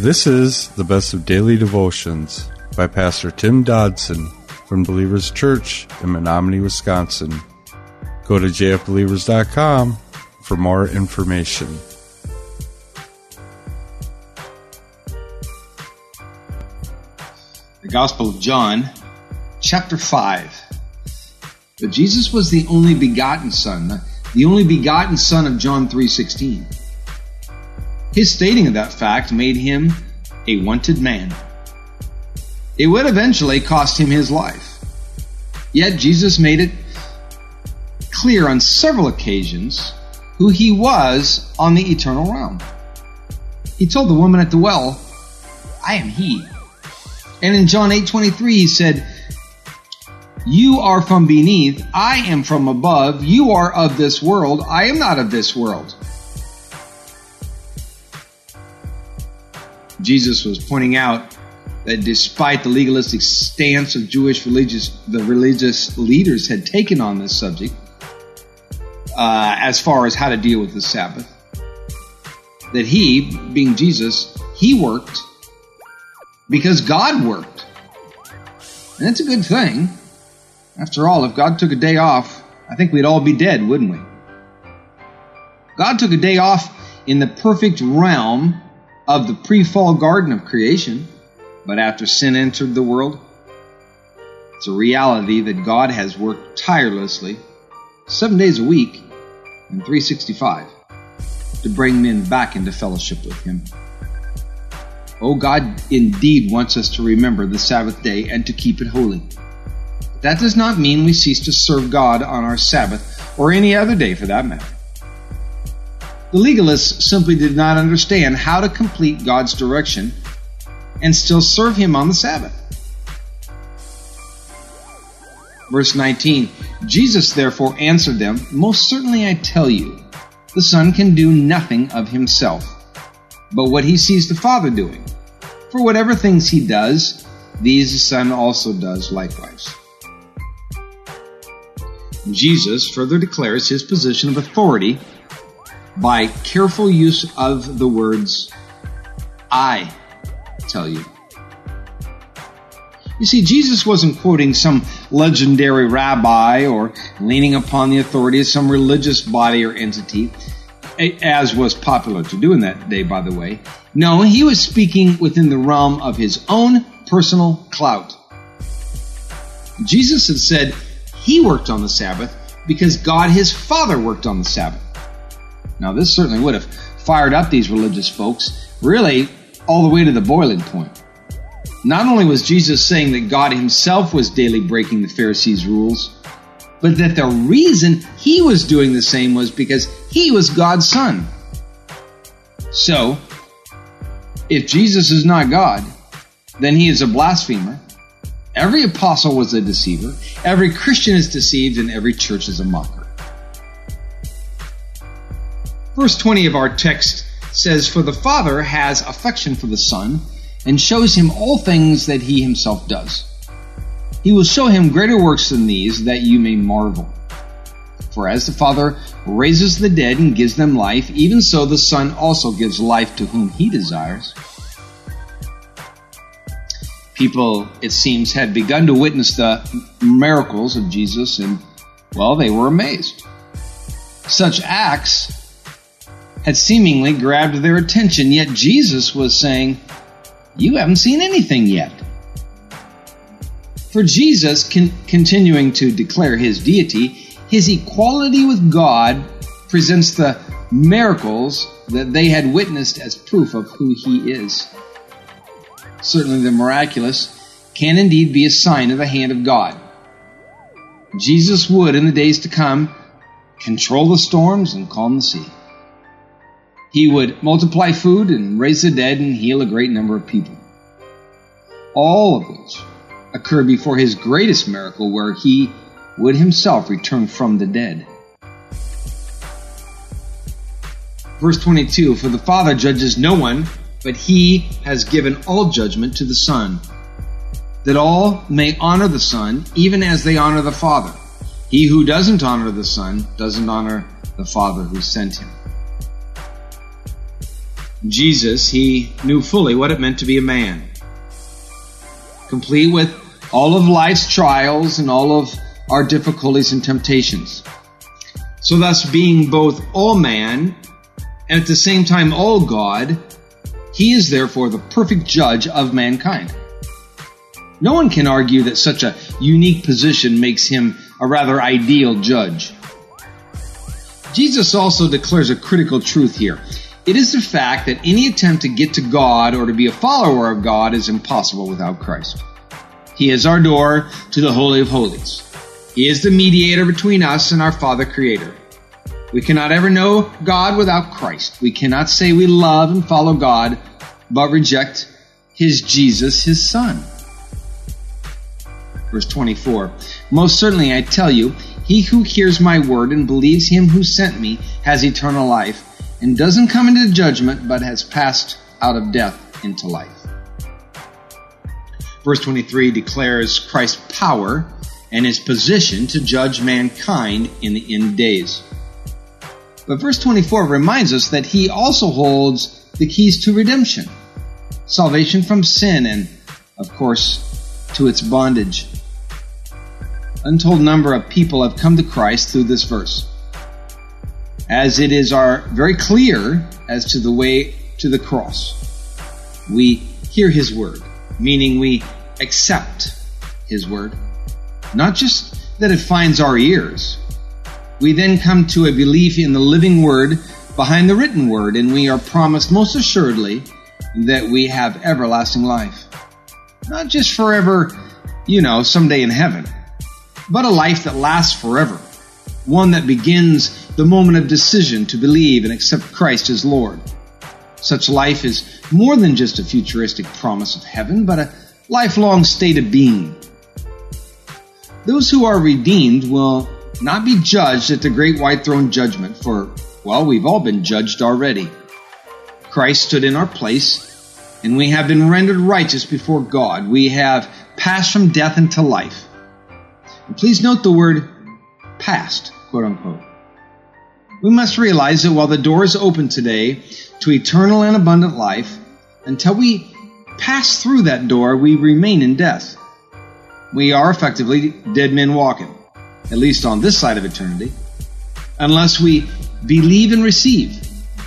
This is the best of daily devotions by Pastor Tim Dodson from Believers Church in Menominee, Wisconsin. Go to jfbelievers.com for more information. The Gospel of John, chapter 5. But Jesus was the only begotten Son, the only begotten Son of John 3:16. His stating of that fact made him a wanted man. It would eventually cost him his life. Yet Jesus made it clear on several occasions who he was on the eternal realm. He told the woman at the well, I am he. And in John 8:23 he said, "You are from beneath, I am from above. You are of this world, I am not of this world." Jesus was pointing out that despite the legalistic stance of Jewish religious the religious leaders had taken on this subject, uh, as far as how to deal with the Sabbath, that he, being Jesus, he worked because God worked. And that's a good thing. After all, if God took a day off, I think we'd all be dead, wouldn't we? God took a day off in the perfect realm of the pre fall garden of creation, but after sin entered the world, it's a reality that God has worked tirelessly, seven days a week, and 365, to bring men back into fellowship with Him. Oh, God indeed wants us to remember the Sabbath day and to keep it holy. That does not mean we cease to serve God on our Sabbath or any other day for that matter. The legalists simply did not understand how to complete God's direction and still serve Him on the Sabbath. Verse 19 Jesus therefore answered them, Most certainly I tell you, the Son can do nothing of himself, but what he sees the Father doing. For whatever things he does, these the Son also does likewise. Jesus further declares his position of authority by careful use of the words, I tell you. You see, Jesus wasn't quoting some legendary rabbi or leaning upon the authority of some religious body or entity, as was popular to do in that day, by the way. No, he was speaking within the realm of his own personal clout. Jesus had said he worked on the Sabbath because God his Father worked on the Sabbath. Now, this certainly would have fired up these religious folks, really all the way to the boiling point. Not only was Jesus saying that God himself was daily breaking the Pharisees' rules, but that the reason he was doing the same was because he was God's son. So, if Jesus is not God, then he is a blasphemer. Every apostle was a deceiver. Every Christian is deceived, and every church is a mocker. Verse 20 of our text says, For the Father has affection for the Son and shows him all things that he himself does. He will show him greater works than these, that you may marvel. For as the Father raises the dead and gives them life, even so the Son also gives life to whom he desires. People, it seems, had begun to witness the miracles of Jesus, and, well, they were amazed. Such acts had seemingly grabbed their attention, yet Jesus was saying, You haven't seen anything yet. For Jesus, con- continuing to declare his deity, his equality with God presents the miracles that they had witnessed as proof of who he is. Certainly, the miraculous can indeed be a sign of the hand of God. Jesus would, in the days to come, control the storms and calm the sea. He would multiply food and raise the dead and heal a great number of people. All of which occurred before his greatest miracle, where he would himself return from the dead. Verse 22 For the Father judges no one, but he has given all judgment to the Son, that all may honor the Son, even as they honor the Father. He who doesn't honor the Son doesn't honor the Father who sent him. Jesus, he knew fully what it meant to be a man, complete with all of life's trials and all of our difficulties and temptations. So, thus, being both all man and at the same time all God, he is therefore the perfect judge of mankind. No one can argue that such a unique position makes him a rather ideal judge. Jesus also declares a critical truth here. It is the fact that any attempt to get to God or to be a follower of God is impossible without Christ. He is our door to the Holy of Holies. He is the mediator between us and our Father Creator. We cannot ever know God without Christ. We cannot say we love and follow God, but reject His Jesus, His Son. Verse 24 Most certainly I tell you, he who hears my word and believes him who sent me has eternal life, and doesn't come into judgment, but has passed out of death into life. Verse 23 declares Christ's power and his position to judge mankind in the end days. But verse 24 reminds us that he also holds the keys to redemption, salvation from sin, and, of course, to its bondage. Untold number of people have come to Christ through this verse, as it is our very clear as to the way to the cross. We hear his word, meaning we accept his word, not just that it finds our ears, we then come to a belief in the living word behind the written word, and we are promised most assuredly that we have everlasting life. Not just forever, you know, someday in heaven, but a life that lasts forever. One that begins the moment of decision to believe and accept Christ as Lord. Such life is more than just a futuristic promise of heaven, but a lifelong state of being. Those who are redeemed will not be judged at the great white throne judgment, for, well, we've all been judged already. Christ stood in our place, and we have been rendered righteous before God. We have passed from death into life. And please note the word passed, quote unquote. We must realize that while the door is open today to eternal and abundant life, until we pass through that door, we remain in death. We are effectively dead men walking at least on this side of eternity, unless we believe and receive.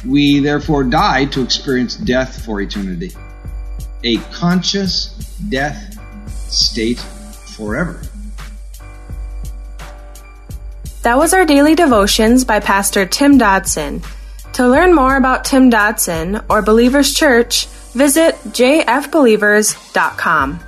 We therefore die to experience death for eternity, a conscious death state forever. That was our daily devotions by Pastor Tim Dodson. To learn more about Tim Dodson or Believers Church, visit jfbelievers.com.